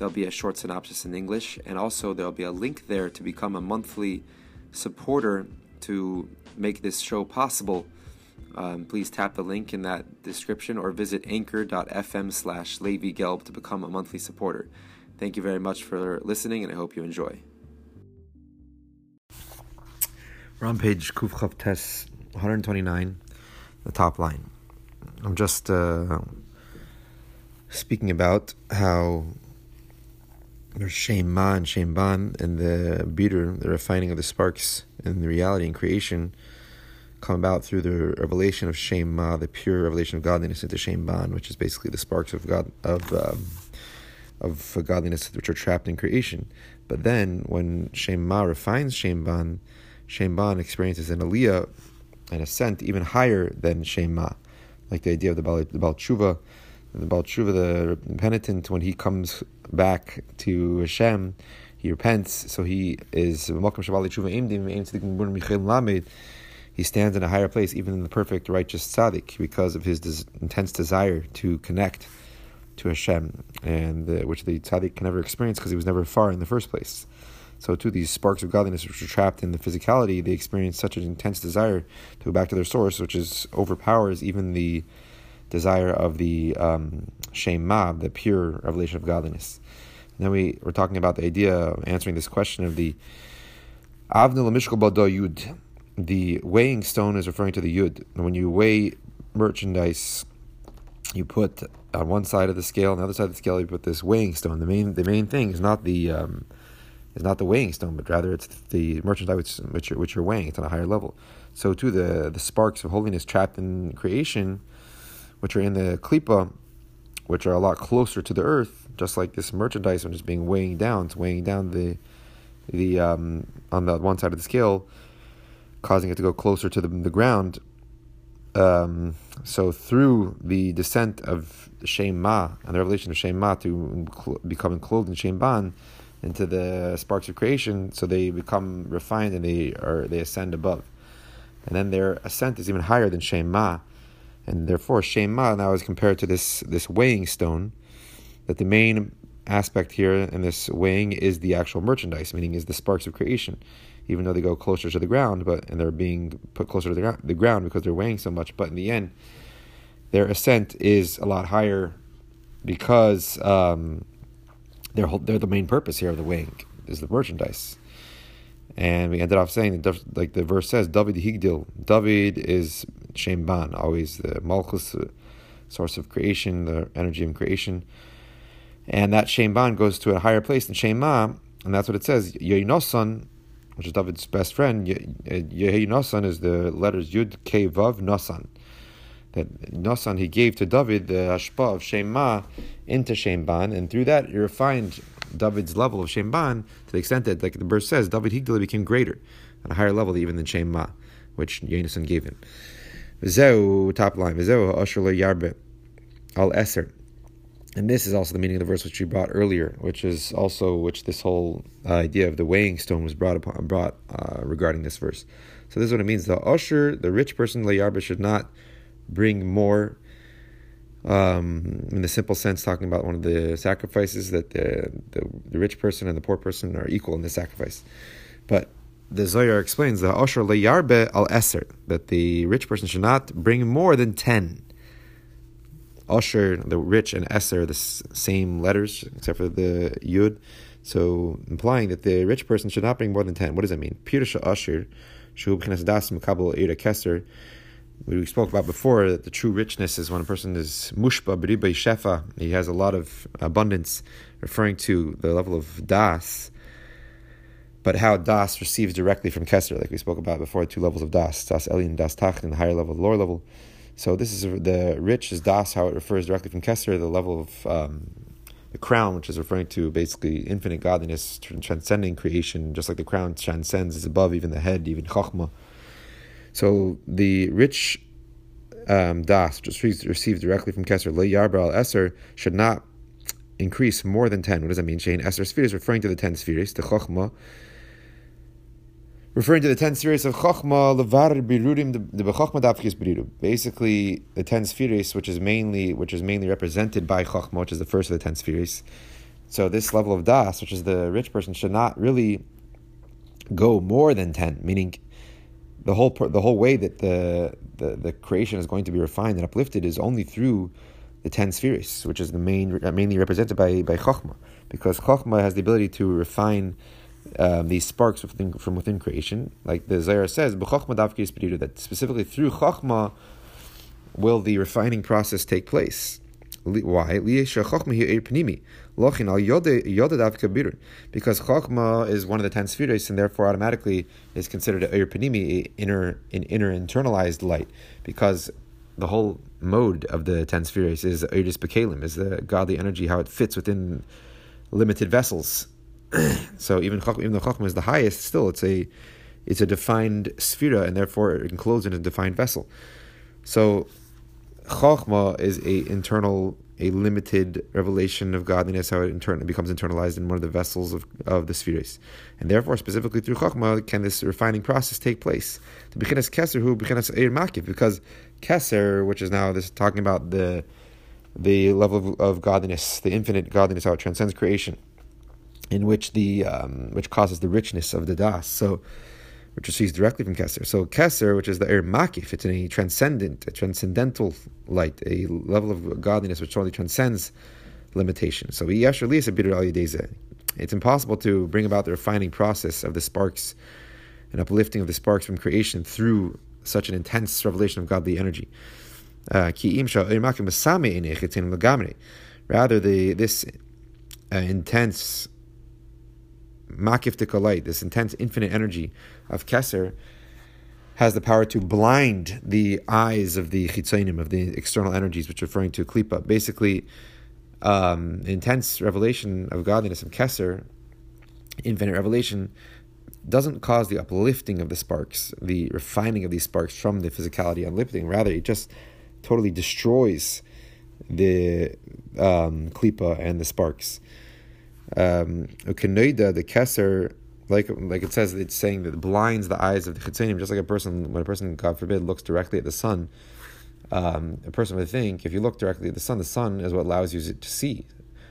There'll be a short synopsis in English, and also there'll be a link there to become a monthly supporter to make this show possible. Um, please tap the link in that description or visit anchor.fm slash Levi Gelb to become a monthly supporter. Thank you very much for listening, and I hope you enjoy. We're on page Kuf Tes 129, the top line. I'm just uh, speaking about how there's Shem Ma and Shem Ban and the beater, the refining of the sparks and the reality and creation come about through the revelation of Shem Ma, the pure revelation of godliness into Shem Ban, which is basically the sparks of God of um, of godliness which are trapped in creation. But then when Shem Ma refines Shem Ban, Shem Ban experiences an aliyah, an ascent even higher than Shem Ma, like the idea of the Baal, the Baal Tshuva, the Baal Tshuva, the penitent, when he comes back to Hashem, he repents, so he is he stands in a higher place, even in the perfect righteous tzaddik, because of his des- intense desire to connect to Hashem, and uh, which the tzaddik can never experience because he was never far in the first place. So, too, these sparks of godliness which are trapped in the physicality, they experience such an intense desire to go back to their source, which is overpowers even the desire of the um, Shem Ma, the pure revelation of godliness. And then we were talking about the idea of answering this question of the Avnil Mishkal Bado Yud. The weighing stone is referring to the Yud. And when you weigh merchandise, you put on one side of the scale, on the other side of the scale, you put this weighing stone. The main the main thing is not the um, is not the weighing stone, but rather it's the merchandise which, which, you're, which you're weighing. It's on a higher level. So too, the the sparks of holiness trapped in creation which are in the klipa, which are a lot closer to the earth, just like this merchandise which is being weighing down, it's weighing down the the um, on the one side of the scale, causing it to go closer to the, the ground. Um, so through the descent of Shem Ma and the revelation of Shem Ma to becoming clothed in Shem Ban into the sparks of creation, so they become refined and they are they ascend above, and then their ascent is even higher than Shem Ma and therefore Shem Ma now is compared to this this weighing stone. That the main aspect here in this weighing is the actual merchandise, meaning is the sparks of creation, even though they go closer to the ground, but and they're being put closer to the, the ground because they're weighing so much. But in the end, their ascent is a lot higher because um, they're they're the main purpose here of the weighing is the merchandise. And we ended off saying, like the verse says, David Higdil. David is Shem Ban, always the Malchus, the source of creation, the energy of creation. And that Shem Ban goes to a higher place than Shem Ma, and that's what it says. Yehi which is David's best friend, uh, Yehi Nosan is the letters Yud K Vav Nosan. That Nosan he gave to David the hashpa of Shem Ma into Shem Ban, and through that you refined David's level of Shem Ban to the extent that, like the verse says, David Higdala became greater at a higher level even than Shem Ma, which Yonason gave him. Zeu, top line, Zeu Asher Yarbe al Eser. And this is also the meaning of the verse which we brought earlier, which is also which this whole uh, idea of the weighing stone was brought upon brought uh, regarding this verse. So this is what it means: the usher, the rich person, layarba, should not bring more um, in the simple sense, talking about one of the sacrifices that the, the, the rich person and the poor person are equal in the sacrifice. But the Zohar explains the Osher leyarbe al eser that the rich person should not bring more than ten. Osher, the rich, and Eser, are the same letters except for the Yud, so implying that the rich person should not bring more than ten. What does that mean? Pirusha Osher, Shu das Mekabel Ira Keser we spoke about before that the true richness is when a person is mushba b'ribay shefa. He has a lot of abundance, referring to the level of das. But how das receives directly from Kesser, like we spoke about before, two levels of das, das elin, das tachin, the higher level, the lower level. So this is the rich is das, how it refers directly from Kesser, the level of um, the crown, which is referring to basically infinite godliness, transcending creation, just like the crown transcends, is above even the head, even chachma. So the rich um, das, which is received directly from Kesser, le yarbal eser, should not increase more than 10. What does that mean? Shane Eser spheres, referring to the 10 spheres, the chachma, referring to the 10 spheres of chachma, levar birurim, the bechachma dafkis biru. Basically, the 10 spheres, which is mainly which is mainly represented by chachma, which is the first of the 10 spheres. So this level of das, which is the rich person, should not really go more than 10, meaning the whole the whole way that the, the, the creation is going to be refined and uplifted is only through the ten spheres, which is the main mainly represented by by Chokhmah, because Chokhmah has the ability to refine um, these sparks within, from within creation, like the Zohar says, that specifically through Chokhmah will the refining process take place. Why? Because Chokmah is one of the ten spheres, and therefore automatically is considered a Panimi, inner, an inner internalized light, because the whole mode of the ten spheres is Iris Bekalim, is the godly energy, how it fits within limited vessels. so even even though Chokmah is the highest, still it's a it's a defined sphera, and therefore enclosed in a defined vessel. So Chokhmah is a internal, a limited revelation of godliness, how it becomes internalized in one of the vessels of, of the spheres. And therefore, specifically through Chokhmah, can this refining process take place. To Bechinas Keser, who Bechinas Eir because Keser, which is now this talking about the the level of, of godliness, the infinite godliness, how it transcends creation, in which the um, which causes the richness of the das. So which receives directly from Keser. So Keser, which is the Er Makif, it's a transcendent, a transcendental light, a level of godliness which totally transcends limitation. So it's impossible to bring about the refining process of the sparks and uplifting of the sparks from creation through such an intense revelation of godly energy. Uh, Rather, the this uh, intense makif light, this intense infinite energy of Keser, has the power to blind the eyes of the chitzonim, of the external energies, which are referring to klipa. Basically, um, intense revelation of godliness of Keser, infinite revelation, doesn't cause the uplifting of the sparks, the refining of these sparks from the physicality uplifting. Rather, it just totally destroys the um, klipa and the sparks um, the keser, like like it says, it's saying that it blinds the eyes of the chitzanim, just like a person when a person, God forbid, looks directly at the sun. Um, a person would think if you look directly at the sun, the sun is what allows you to see.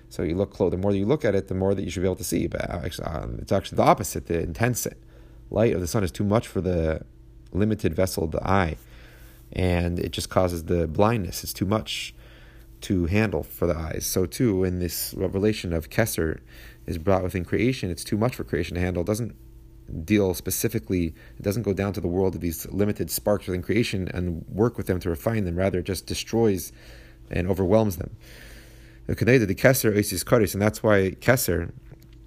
So you look close. The more you look at it, the more that you should be able to see. But actually, um, it's actually the opposite. The intense light of the sun is too much for the limited vessel of the eye, and it just causes the blindness. It's too much to handle for the eyes. So too, in this revelation of Kesser is brought within creation, it's too much for creation to handle. It doesn't deal specifically, it doesn't go down to the world of these limited sparks within creation and work with them to refine them. Rather, it just destroys and overwhelms them. The Kesser Oisis Karis, and that's why Kesser,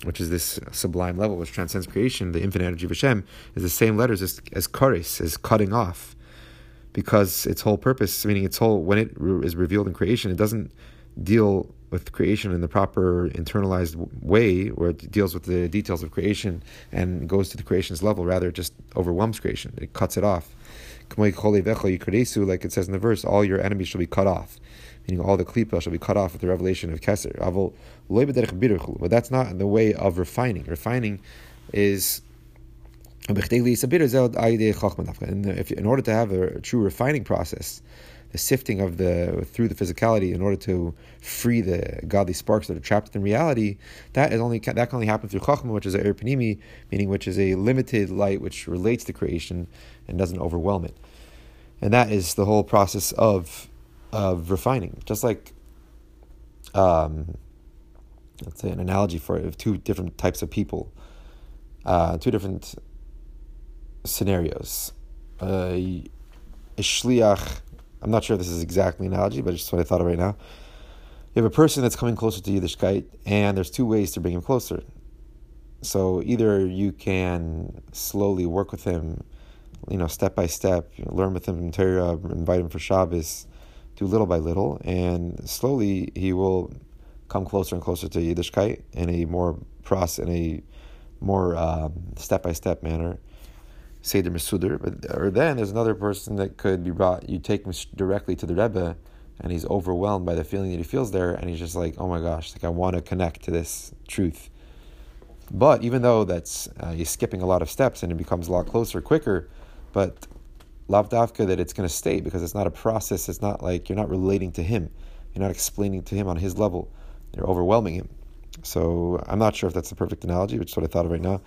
which is this sublime level which transcends creation, the infinite energy of Hashem, is the same letters as, as as cutting off because its whole purpose, meaning its whole, when it is revealed in creation, it doesn't deal with creation in the proper internalized way, where it deals with the details of creation and goes to the creation's level. Rather, it just overwhelms creation. It cuts it off. Like it says in the verse, all your enemies shall be cut off, meaning all the klipa shall be cut off with the revelation of Keser. But that's not in the way of refining. Refining is and if, in order to have a true refining process, the sifting of the through the physicality, in order to free the godly sparks that are trapped in reality, that is only that can only happen through chachma, which is a erpanimi, meaning which is a limited light which relates to creation and doesn't overwhelm it, and that is the whole process of of refining. Just like, um, let's say an analogy for two different types of people, uh, two different scenarios. Uh, a shliach, I'm not sure if this is exactly an analogy, but just what I thought of right now. You have a person that's coming closer to Yiddishkeit, and there's two ways to bring him closer. So either you can slowly work with him, you know, step by step, you know, learn with him in invite him for Shabbos, do little by little, and slowly he will come closer and closer to Yiddishkeit in a more process, in a more step by step manner. Seder Mesuder, but or then there's another person that could be brought. You take him directly to the Rebbe, and he's overwhelmed by the feeling that he feels there, and he's just like, oh my gosh, like I want to connect to this truth. But even though that's uh, he's skipping a lot of steps and it becomes a lot closer, quicker, but lavdavka that it's going to stay because it's not a process. It's not like you're not relating to him. You're not explaining to him on his level. You're overwhelming him. So I'm not sure if that's the perfect analogy, which is what I thought of right now.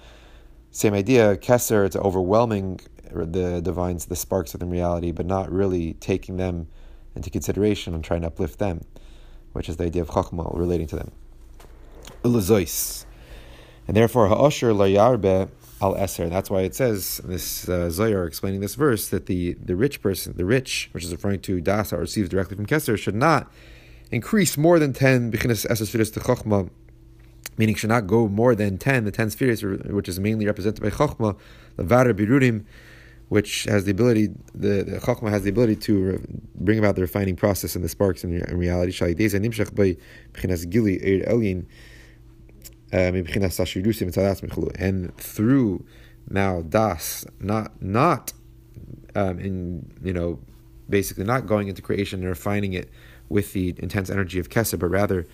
Same idea, Kesser, it's overwhelming the divines, the sparks of the reality, but not really taking them into consideration and trying to uplift them, which is the idea of Chachma relating to them. Ulazois. And therefore, Ha'osher yarbe al eser. That's why it says this uh, Zohar explaining this verse that the, the rich person, the rich, which is referring to Das that receives directly from Kesser, should not increase more than 10 Bechinas Eser to Chachma meaning should not go more than 10, the 10 spheres, which is mainly represented by Chokhmah, the Vara Birurim, which has the ability, the, the Chokhmah has the ability to bring about the refining process and the sparks in, in reality. Uh, and through now das, not not um, in you know basically not going into creation and refining it with the intense energy of Kesser, but rather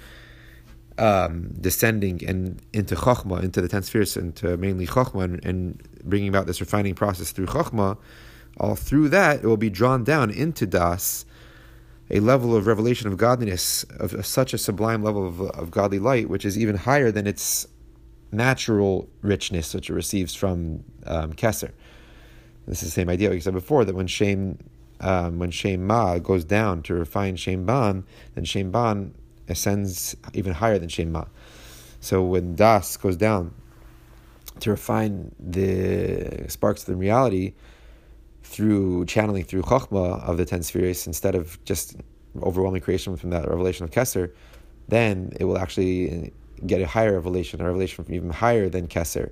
um, descending and into Chokhmah, into the ten spheres, into mainly Chokhmah, and, and, bringing about this refining process through Chokhmah, all through that, it will be drawn down into Das, a level of revelation of godliness, of, of such a sublime level of, of, godly light, which is even higher than its natural richness, which it receives from um, Kesser. This is the same idea, like I said before, that when Shem, um, when Shem Ma goes down to refine Shem Ban, then Shem Ban ascends even higher than Shem Ma. So when Das goes down to refine the sparks of the reality through channeling through Chokhmah of the ten spheres instead of just overwhelming creation from that revelation of Kesser, then it will actually get a higher revelation, a revelation from even higher than Kesser.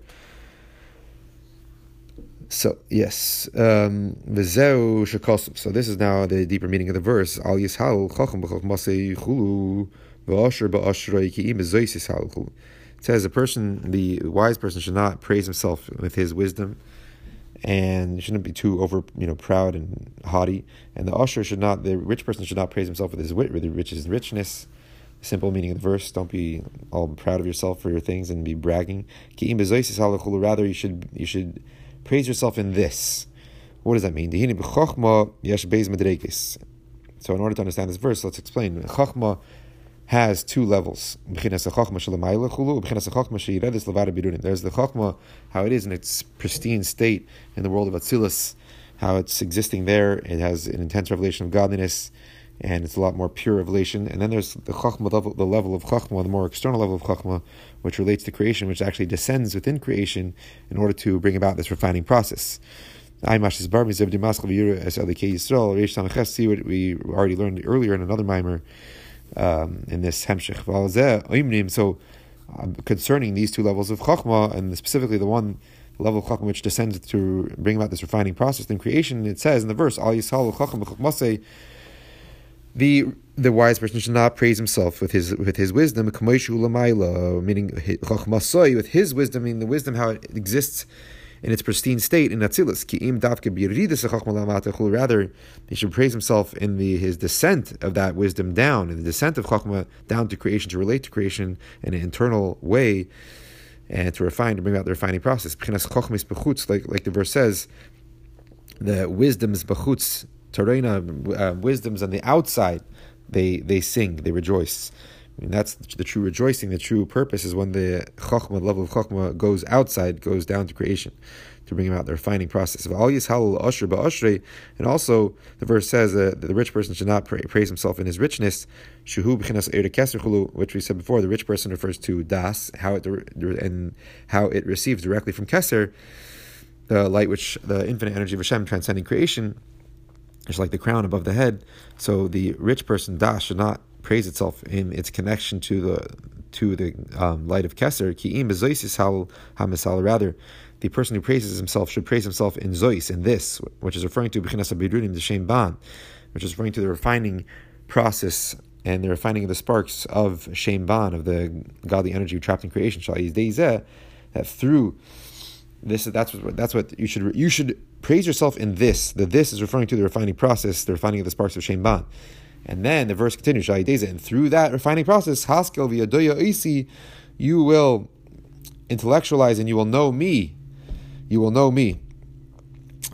So yes, um, so this is now the deeper meaning of the verse. Al yishal chacham chulu it says a person, the wise person, should not praise himself with his wisdom, and shouldn't be too over, you know, proud and haughty. And the usher should not, the rich person should not praise himself with his wit, with his richness. Simple meaning of the verse: Don't be all proud of yourself for your things and be bragging. Rather, you should you should praise yourself in this. What does that mean? So, in order to understand this verse, let's explain. Chachma has two levels. There's the Chachma, how it is in its pristine state in the world of Atzilus, how it's existing there. It has an intense revelation of godliness, and it's a lot more pure revelation. And then there's the Chachma level, the level of Chachma, the more external level of Chachma, which relates to creation, which actually descends within creation in order to bring about this refining process. We already learned earlier in another mimer um, in this hemshech. So, um, concerning these two levels of chachma, and specifically the one level of chachma which descends to bring about this refining process in creation, it says in the verse, "Al yishal chachma the the wise person should not praise himself with his with his wisdom, meaning with his wisdom, meaning the wisdom how it exists in its pristine state in Atzilus. Rather, he should praise himself in the his descent of that wisdom down, in the descent of Chachma down to creation, to relate to creation in an internal way, and to refine, to bring about the refining process. Like, like the verse says, the wisdom's bechutz, tarena, uh, wisdoms on the outside, they, they sing, they rejoice. I mean, that's the true rejoicing. The true purpose is when the chachma, the level of chachma, goes outside, goes down to creation, to bring about the refining process. And also, the verse says that the rich person should not praise himself in his richness. Which we said before. The rich person refers to das, how it and how it receives directly from keser, the light which the infinite energy of Hashem transcending creation. It's like the crown above the head. So the rich person das should not praise itself in its connection to the to the um, light of Keser. Rather, the person who praises himself should praise himself in Zois, in this, which is referring to Bechinas Abirunim, the Shem Ban, which is referring to the refining process and the refining of the sparks of Shem Ban, of the godly energy trapped in creation, that through this that's what that's what you should you should praise yourself in this. The this is referring to the refining process, the refining of the sparks of Shem Ban. And then the verse continues, and through that refining process, Haskel v'yadoya isi, you will intellectualize and you will know me. You will know me.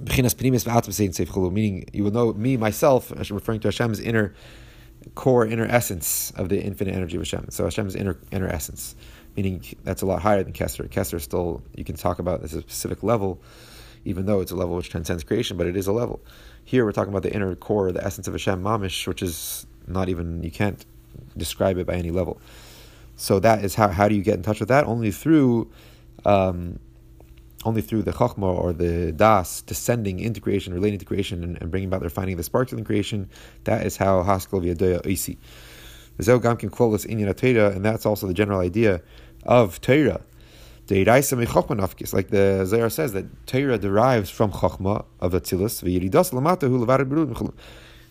Meaning you will know me myself, referring to Hashem's inner core, inner essence of the infinite energy of Hashem. So Hashem's inner inner essence, meaning that's a lot higher than Kesser. Kesser still you can talk about as a specific level, even though it's a level which transcends creation, but it is a level. Here we're talking about the inner core, the essence of Hashem Mamish, which is not even you can't describe it by any level. So that is how how do you get in touch with that? Only through um, only through the chachma or the das descending into creation, relating to creation, and, and bringing about their finding the sparks in creation. That is how haskel v'yadoya oisi. And that's also the general idea of Torah. Like the Zohar says that Torah derives from Chachma of Atzilus,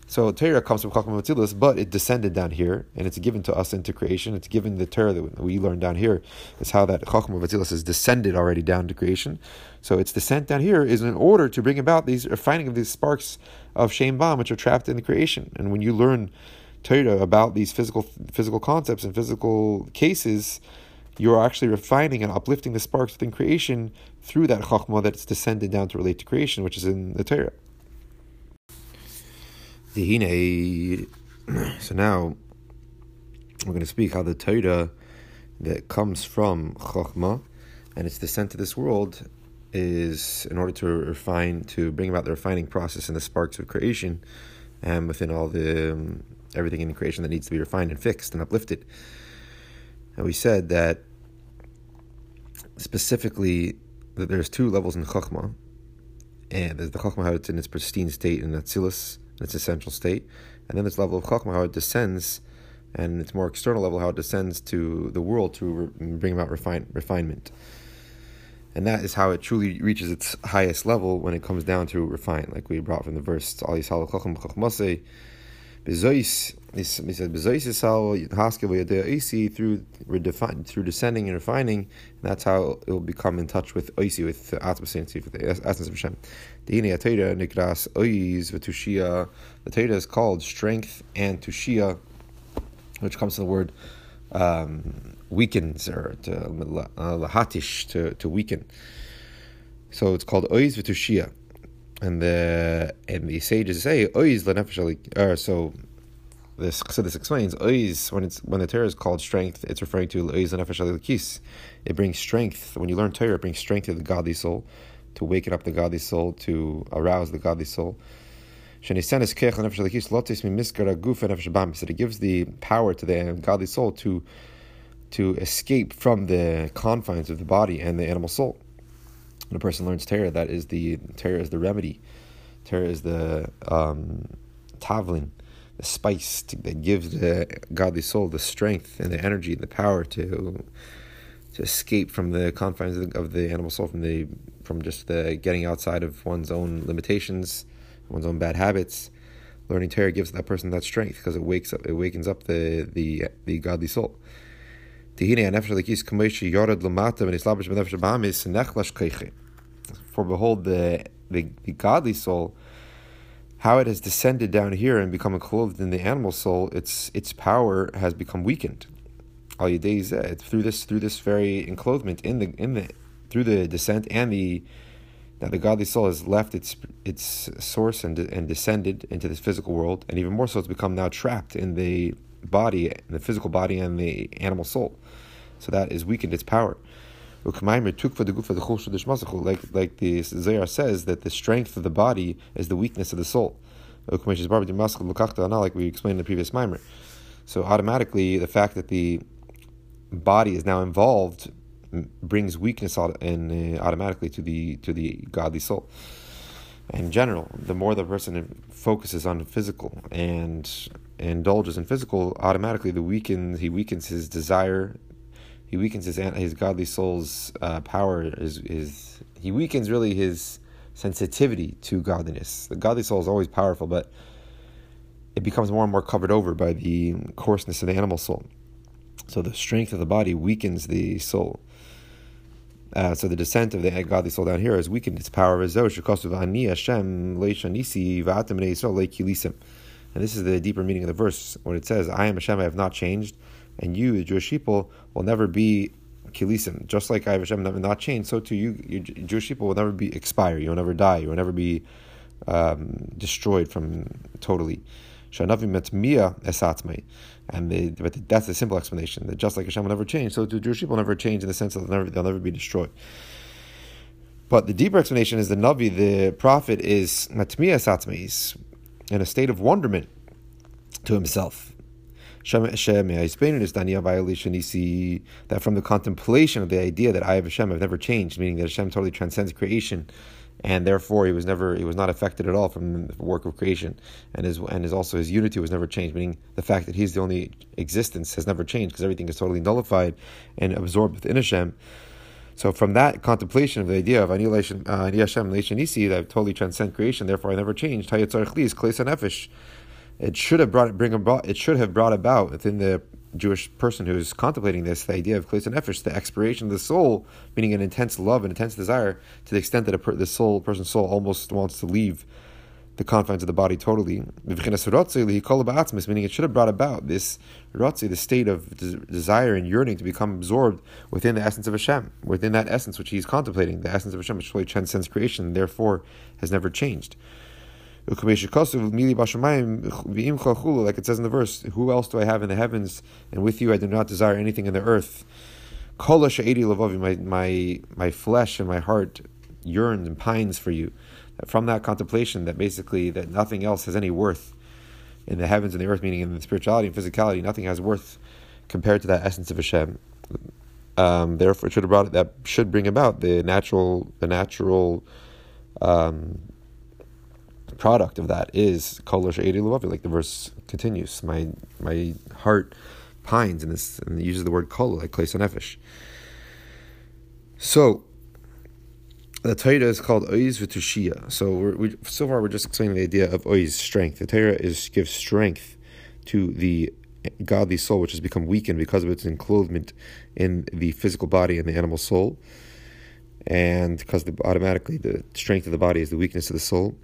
so Torah comes from Chachma Matilus, but it descended down here, and it's given to us into creation. It's given the Torah that we learn down here is how that Chachma Matilus is descended already down to creation. So its descent down here is in order to bring about these finding of these sparks of Shem Ban, which are trapped in the creation. And when you learn Torah about these physical physical concepts and physical cases, you're actually refining and uplifting the sparks within creation through that Chachma that's descended down to relate to creation, which is in the Torah. So now we're going to speak how the Torah that comes from Chokhmah and its descent to this world is in order to refine, to bring about the refining process and the sparks of creation, and within all the um, everything in creation that needs to be refined and fixed and uplifted. And we said that specifically that there's two levels in Chokhmah, and there's the Chokhmah how it's in its pristine state in Atzilus, in its essential state, and then this level of chachma, how it descends, and its more external level, how it descends to the world to re- bring about refine- refinement. And that is how it truly reaches its highest level when it comes down to refine, like we brought from the verse, Al Yisal Chacham Chachmasei, Bezois, he said Haskel Isi through through descending and refining, and that's how it will become in touch with Oisi, with the Atma with the essence of Hashem. Nikras Oiz V'Tushia. The Torah is called strength and Tushia, which comes from the word um, weakens or to uh, lahatish to, to weaken. So it's called Oiz V'Tushia and the and the sages say oiz lenefesh so this so this explains oiz when it's when the Torah is called strength it's referring to oiz lenefesh kis. It brings strength. When you learn Torah it brings strength to the godly soul to waken up the godly soul to arouse the godly soul. That it gives the power to the godly soul to to escape from the confines of the body and the animal soul. When a person learns Torah, that is the Torah is the remedy. Torah is the um, tavlin, the spice to, that gives the godly soul the strength and the energy and the power to to escape from the confines of the, of the animal soul, from the from just the getting outside of one's own limitations, one's own bad habits. Learning Torah gives that person that strength because it wakes up, it wakens up the the the godly soul. For behold, the, the, the godly soul, how it has descended down here and become clothed in the animal soul, its its power has become weakened. Al through this through this very enclothement in the in the through the descent and the that the godly soul has left its its source and and descended into this physical world, and even more so, it's become now trapped in the body, in the physical body, and the animal soul. So that is weakened its power. Like like the Zohar says that the strength of the body is the weakness of the soul. Like we explained in the previous mimer. So automatically, the fact that the body is now involved brings weakness in, uh, automatically to the to the godly soul. In general, the more the person focuses on physical and indulges in physical, automatically the weakens he weakens his desire. He weakens his his godly soul's uh, power. Is is he weakens really his sensitivity to godliness. The godly soul is always powerful, but it becomes more and more covered over by the coarseness of the animal soul. So the strength of the body weakens the soul. Uh, so the descent of the godly soul down here has weakened its power. is And this is the deeper meaning of the verse when it says, I am Hashem, I have not changed, and you, the Jewish people, will never be kilisim. Just like I Hashem never not changed, so too you, you Jewish people will never be expire. You will never die. You will never be um, destroyed from totally. Shanavim metmia esatmei. And they, but that's the simple explanation that just like Hashem will never change, so the Jewish people will never change in the sense that they'll never, they'll never be destroyed. But the deeper explanation is the Navi, the prophet, is matmiya satmeis, in a state of wonderment to himself. That from the contemplation of the idea that I have Hashem, I've never changed, meaning that Hashem totally transcends creation, and therefore he was never he was not affected at all from the work of creation, and his and his also his unity was never changed, meaning the fact that he's the only existence has never changed because everything is totally nullified and absorbed within Hashem. So from that contemplation of the idea of Ani uh, Hashem Nisi that I totally transcend creation, therefore I never changed. It should have brought bring about it should have brought about within the Jewish person who is contemplating this, the idea of Klis and Nefesh, the expiration of the soul, meaning an intense love, an intense desire, to the extent that per, the soul, person's soul, almost wants to leave the confines of the body totally. Meaning it should have brought about this rotzi, the state of desire and yearning to become absorbed within the essence of Hashem, within that essence which he's contemplating, the essence of Hashem, which really transcends creation, and therefore has never changed. Like it says in the verse, who else do I have in the heavens, and with you I do not desire anything in the earth. My, my, my flesh and my heart yearns and pines for you. From that contemplation, that basically that nothing else has any worth in the heavens and the earth, meaning in the spirituality and physicality, nothing has worth compared to that essence of Hashem. Um, therefore, it should have brought that should bring about the natural, the natural um, product of that is kolosh edi Like the verse continues, my my heart pines in this and uses the word kol like kles nefesh. So the Torah is called oiz v'tushia. So we, so far we're just explaining the idea of oiz strength. The Torah is gives strength to the godly soul, which has become weakened because of its enclothement in the physical body and the animal soul, and because the, automatically the strength of the body is the weakness of the soul.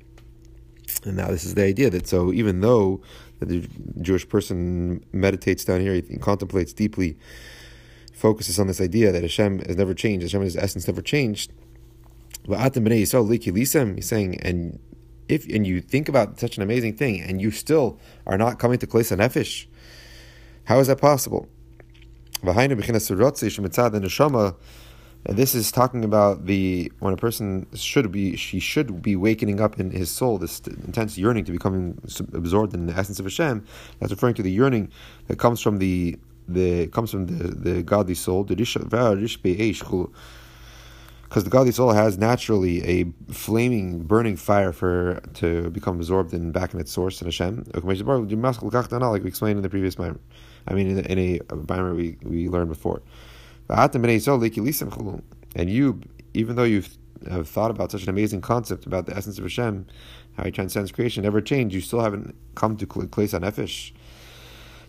And now this is the idea that so even though the Jewish person meditates down here, he contemplates deeply, focuses on this idea that Hashem has never changed, Hashem His essence never changed. But He's saying, and if and you think about such an amazing thing, and you still are not coming to Klesa Nefesh, how is that possible? And this is talking about the when a person should be she should be wakening up in his soul this intense yearning to become absorbed in the essence of Hashem. That's referring to the yearning that comes from the the comes from the, the godly soul. Because the godly soul has naturally a flaming, burning fire for to become absorbed in back in its source in Hashem. Like we explained in the previous. I mean, in, in a, a mimer we, we learned before. And you, even though you have thought about such an amazing concept about the essence of Hashem, how He transcends creation, never changed, you still haven't come to Klesa Nefesh,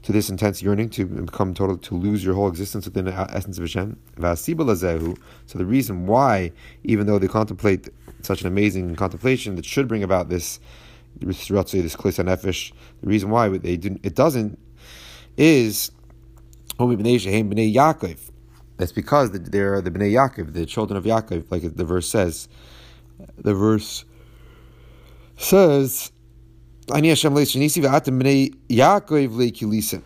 to this intense yearning to become total, to lose your whole existence within the essence of Hashem. So the reason why, even though they contemplate such an amazing contemplation that should bring about this this Klesa Nefesh, the reason why they didn't, it doesn't, is that's because they are the Bnei Yaakov, the children of Yaakov, like the verse says. The verse says, Ani Hashem le'shenisi v'atem Bnei Yaakov le'kilisim.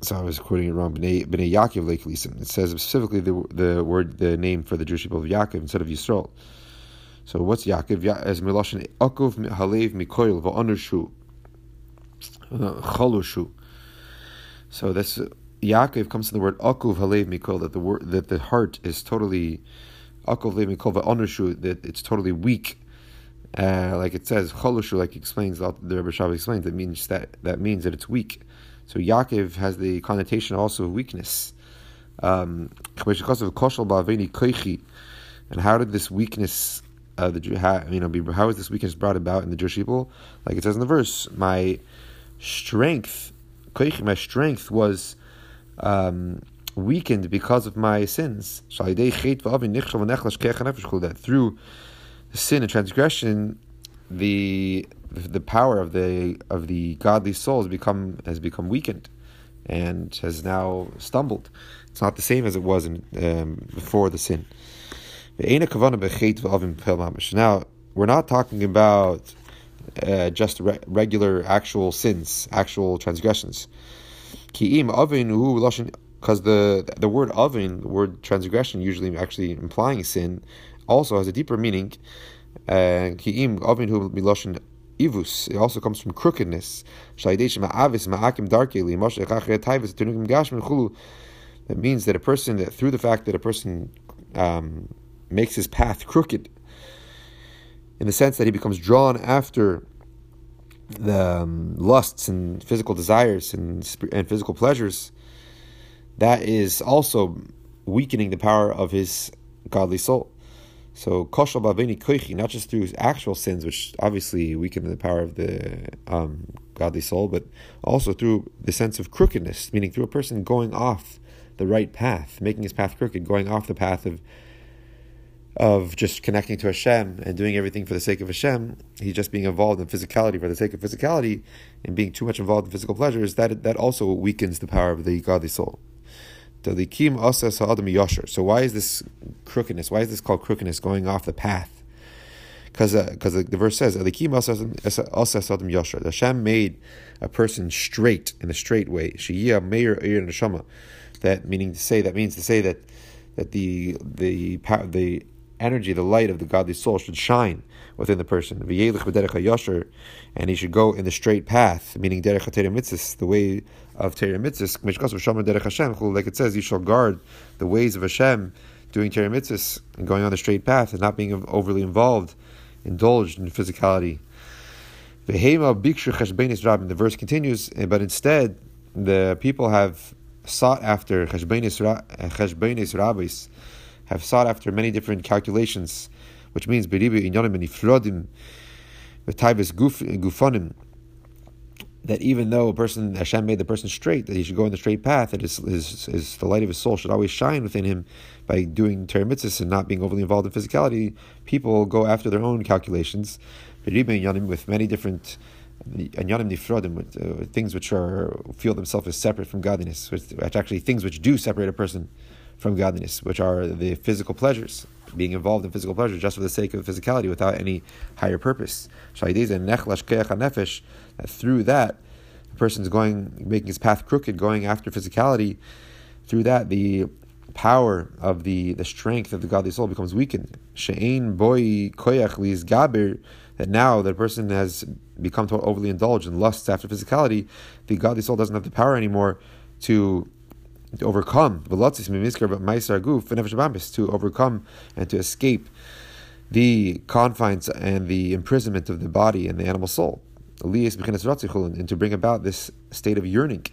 So I was quoting it wrong. Bnei, Bnei Yaakov le'kilisim. It says specifically the the word, the name for the Jewish people of Yaakov instead of Yisrael. So what's Yaakov? As Miloshin Akov Halev Mikoil Va'anushu uh, Chalushu. So that's Yaakov comes to the word akuv halev mikol that the word that the heart is totally akuv halev mikol va'onershu that it's totally weak. Uh, like it says cholushu, like explains the Rebbe Rashab explains that means that that means that it's weak. So Yaakov has the connotation also of weakness. Um, and how did this weakness of the how, you know how is this weakness brought about in the Jewish people? Like it says in the verse, my strength, my strength was um, weakened because of my sins. Through sin and transgression, the the power of the of the godly soul has become has become weakened and has now stumbled. It's not the same as it was in, um, before the sin. Now we're not talking about uh, just re- regular actual sins, actual transgressions. Because the the word oven, the word transgression, usually actually implying sin, also has a deeper meaning. Ki'im oven hu miloshin ivus. It also comes from crookedness. That means that a person that through the fact that a person um, makes his path crooked, in the sense that he becomes drawn after the um, lusts and physical desires and, and physical pleasures, that is also weakening the power of his godly soul. So koshal baveni koichi, not just through his actual sins, which obviously weaken the power of the um, godly soul, but also through the sense of crookedness, meaning through a person going off the right path, making his path crooked, going off the path of of just connecting to Hashem and doing everything for the sake of Hashem, he's just being involved in physicality for the sake of physicality and being too much involved in physical pleasures, that that also weakens the power of the godly soul. So why is this crookedness? Why is this called crookedness going off the path? Because because uh, the, verse says Hashem made a person straight in a straight way. That meaning to say that means to say that that the the the energy, the light of the godly soul should shine within the person. And he should go in the straight path, meaning derech mitzvahs, the way of Torah. Like it says, you shall guard the ways of Hashem, doing Torah and going on the straight path and not being overly involved, indulged in physicality. The verse continues, eh, but instead, the people have sought after cheshbenis eh, rabbis, have sought after many different calculations, which means beribi inyanim and ifrodim, gufanim, that even though a person Hashem made the person straight, that he should go in the straight path, that his, his, his the light of his soul should always shine within him by doing Torah mitzvahs and not being overly involved in physicality. People go after their own calculations, with many different with uh, things which are feel themselves as separate from godliness, which actually things which do separate a person from godliness, which are the physical pleasures, being involved in physical pleasures just for the sake of physicality without any higher purpose. That through that, a person's going, making his path crooked, going after physicality. Through that, the power of the, the strength of the godly soul becomes weakened. She'ain boy koyach gaber, that now that a person has become overly indulged and lusts after physicality, the godly soul doesn't have the power anymore to to overcome to overcome and to escape the confines and the imprisonment of the body and the animal soul. And to bring about this state of yearning,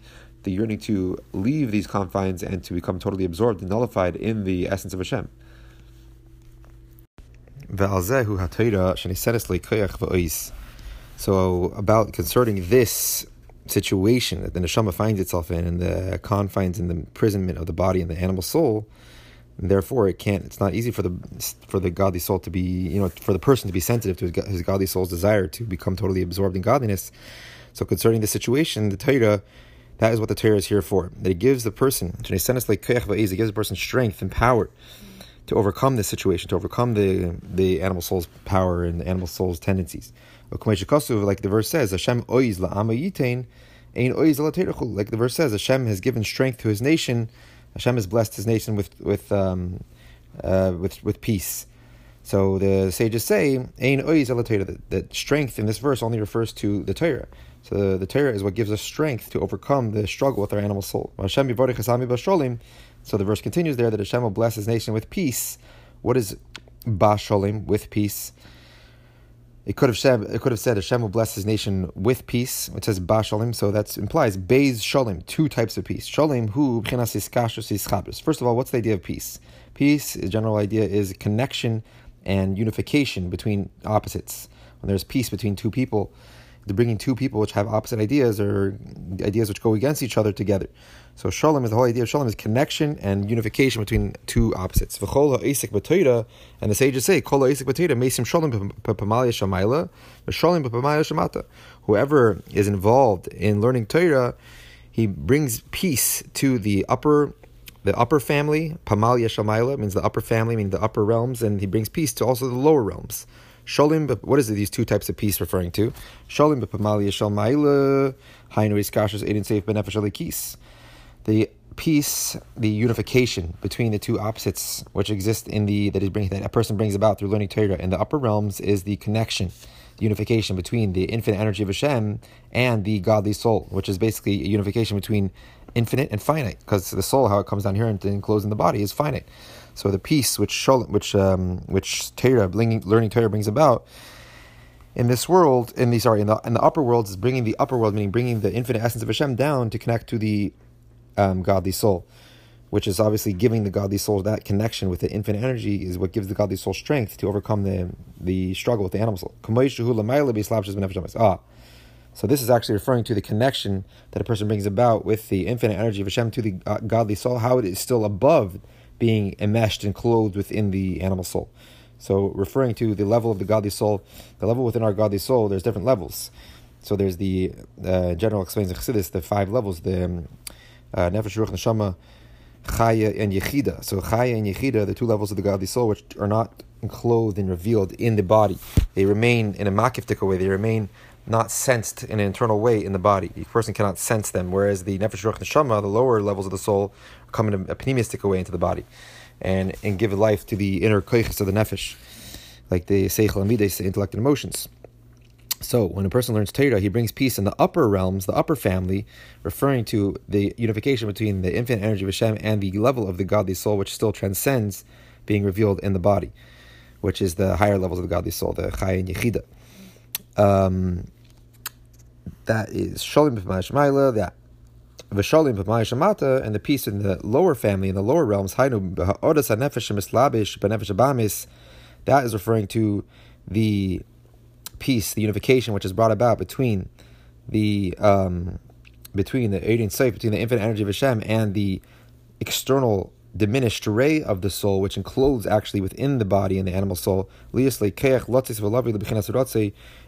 the yearning to leave these confines and to become totally absorbed and nullified in the essence of Hashem. So about concerning this situation that the neshama finds itself in, and the confines and the imprisonment of the body and the animal soul, and therefore it can't. It's not easy for the for the godly soul to be, you know, for the person to be sensitive to his, his godly soul's desire to become totally absorbed in godliness. So concerning the situation, the Torah. That is what the Torah is here for. That it gives the person, it gives the person strength and power to overcome this situation, to overcome the the animal soul's power and the animal soul's tendencies. Like the verse says, Hashem oiz la'ama yitain, ein oiz Like the verse says, Hashem has given strength to His nation. Hashem has blessed His nation with with um, uh, with with peace. So the sages say, ein oiz that, that strength in this verse only refers to the Torah. So the, the Torah is what gives us strength to overcome the struggle with our animal soul. So the verse continues there that Hashem will bless His nation with peace. What is basholim with peace? It could have said it could have said Hashem will bless his nation with peace. It says Ba Shalom, so that implies Beis Shalom, two types of peace. Shalom hu First of all, what's the idea of peace? Peace, the general idea is connection and unification between opposites. When there's peace between two people, bringing two people which have opposite ideas or ideas which go against each other together. So shalom is the whole idea of shalom is connection and unification between two opposites. And the sages say, Kol isik b'toira mesim shalom b'pamalya shamayla, shamata. Whoever is involved in learning Torah, he brings peace to the upper the upper family, Pamalia Shamayla, means the upper family, meaning the upper realms, and he brings peace to also the lower realms. Sholim, what is it, these two types of peace referring to? Sholim b'pamalia shalmaila, hainu iskashas edin seif benefesh kis. The peace, the unification between the two opposites which exist in the that is that a person brings about through learning Torah in the upper realms is the connection, the unification between the infinite energy of Hashem and the godly soul, which is basically a unification between infinite and finite, because the soul, how it comes down here and enclosed in the body, is finite. So the peace which Shalom which um, which Torah, learning Torah brings about in this world, in the sorry, in the in the upper world is bringing the upper world, meaning bringing the infinite essence of Hashem down to connect to the um, godly soul, which is obviously giving the godly soul that connection with the infinite energy is what gives the godly soul strength to overcome the the struggle with the animal soul. Ah, so this is actually referring to the connection that a person brings about with the infinite energy of Hashem to the uh, godly soul, how it is still above being enmeshed and clothed within the animal soul. So, referring to the level of the godly soul, the level within our godly soul, there's different levels. So, there's the uh, general explains in Chassidus the five levels: the um, uh, nefesh, ruach, neshama, chaya, and yechida. So, chaya and yechida, the two levels of the godly soul, which are not enclosed and revealed in the body. They remain in a makiftika way. They remain not sensed in an internal way in the body. The person cannot sense them, whereas the nefesh, ruach, neshama, the lower levels of the soul, come in a, a way into the body, and and give life to the inner koiches of the nefesh, like the seichel and the intellect and emotions. So when a person learns Torah, he brings peace in the upper realms, the upper family, referring to the unification between the infinite energy of Hashem and the level of the godly soul, which still transcends being revealed in the body, which is the higher levels of the godly soul, the Chai and Yechida. Um, that is Shalom B'Mayashmaila, that Vishalim Shamata, and the peace in the lower family, in the lower realms, Hainu Odas HaNefesh Mislabish Benefesh Abamis, that is referring to the peace, the unification which is brought about between the um, between the Adin Saif, between the infinite energy of Hashem and the external diminished ray of the soul, which encloses actually within the body and the animal soul,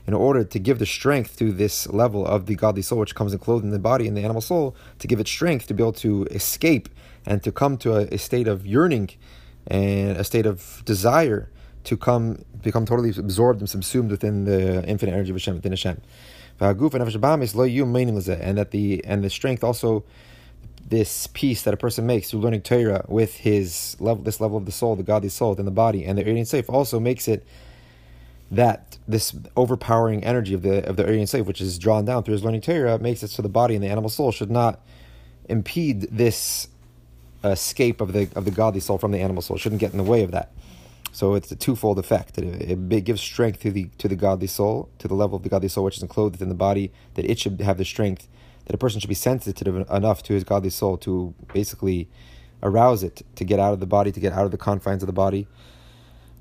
in order to give the strength to this level of the godly soul, which comes enclosed in the body and the animal soul, to give it strength to be able to escape and to come to a, a state of yearning and a state of desire to come become totally absorbed and subsumed within the infinite energy of Hashem, within Hashem. And that the and the strength also this peace that a person makes through learning Torah with his level, this level of the soul, the godly soul within the body, and the Aryan Safe also makes it that this overpowering energy of the of the Aryan Safe, which is drawn down through his learning Torah, makes it so the body and the animal soul should not impede this escape of the of the godly soul from the animal soul. It shouldn't get in the way of that. So it's a twofold effect. It, it, gives strength to the to the godly soul, to the level of the godly soul which is enclosed within the body, that it should have the strength that a person should be sensitive enough to his godly soul to basically arouse it, to get out of the body, to get out of the confines of the body,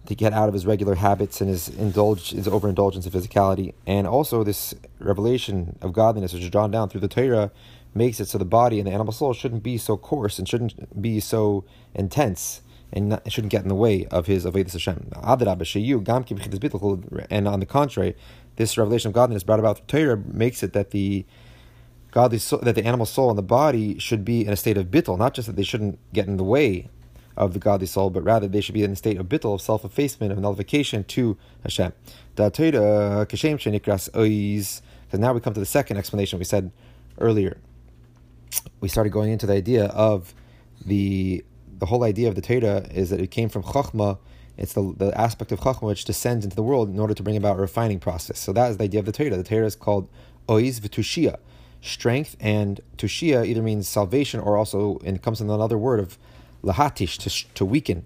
to get out of his regular habits and his indulge his overindulgence of physicality. And also this revelation of godliness, which is drawn down through the Torah, makes it so the body and the animal soul shouldn't be so coarse and shouldn't be so intense and shouldn't get in the way of his Avedis Hashem. And on the contrary, this revelation of godliness brought about through Torah makes it that the godly soul, that the animal soul and the body should be in a state of bittul, not just that they shouldn't get in the way of the godly soul, but rather they should be in a state of bittul, of self-effacement, of nullification to Hashem. Because now we come to the second explanation we said earlier. We started going into the idea of the the whole idea of the Torah is that it came from Chachma. It's the, the aspect of Chachma which descends into the world in order to bring about a refining process. So that is the idea of the Torah. The Torah is called Oiz V'Tushia strength, and tushia either means salvation or also, and it comes in another word of lahatish, to, to weaken.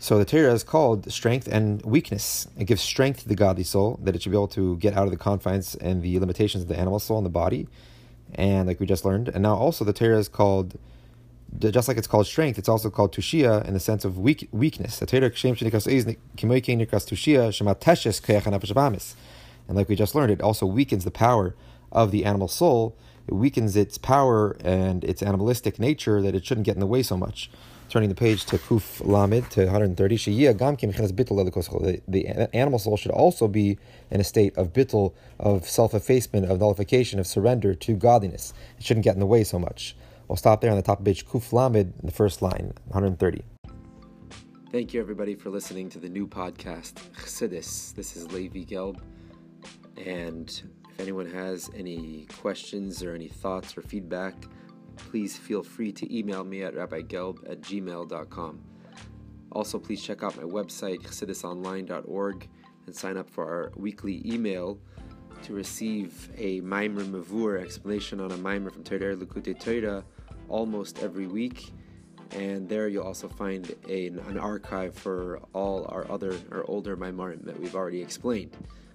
So the Torah is called strength and weakness. It gives strength to the godly soul, that it should be able to get out of the confines and the limitations of the animal soul and the body, and like we just learned. And now also the Torah is called, just like it's called strength, it's also called tushia in the sense of weak, weakness. And like we just learned, it also weakens the power of the animal soul. It weakens its power and its animalistic nature that it shouldn't get in the way so much. Turning the page to Kuf Lamed to 130, the, the animal soul should also be in a state of bittul, of self effacement, of nullification, of surrender to godliness. It shouldn't get in the way so much. We'll stop there on the top of page Kuf Lamed, the first line, 130. Thank you, everybody, for listening to the new podcast, Chassidus. This is Levi Gelb. And if anyone has any questions or any thoughts or feedback, please feel free to email me at rabbigelb at gmail.com. Also, please check out my website, chassidusonline.org, and sign up for our weekly email to receive a Maimer Mavur explanation on a Maimer from Torah Likutei Torah almost every week and there you'll also find a, an archive for all our other or older Maimarim that we've already explained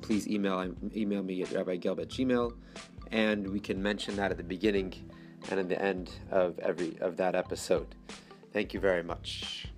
please email um, email me at rabbigelb at gmail, and we can mention that at the beginning and at the end of every of that episode. Thank you very much.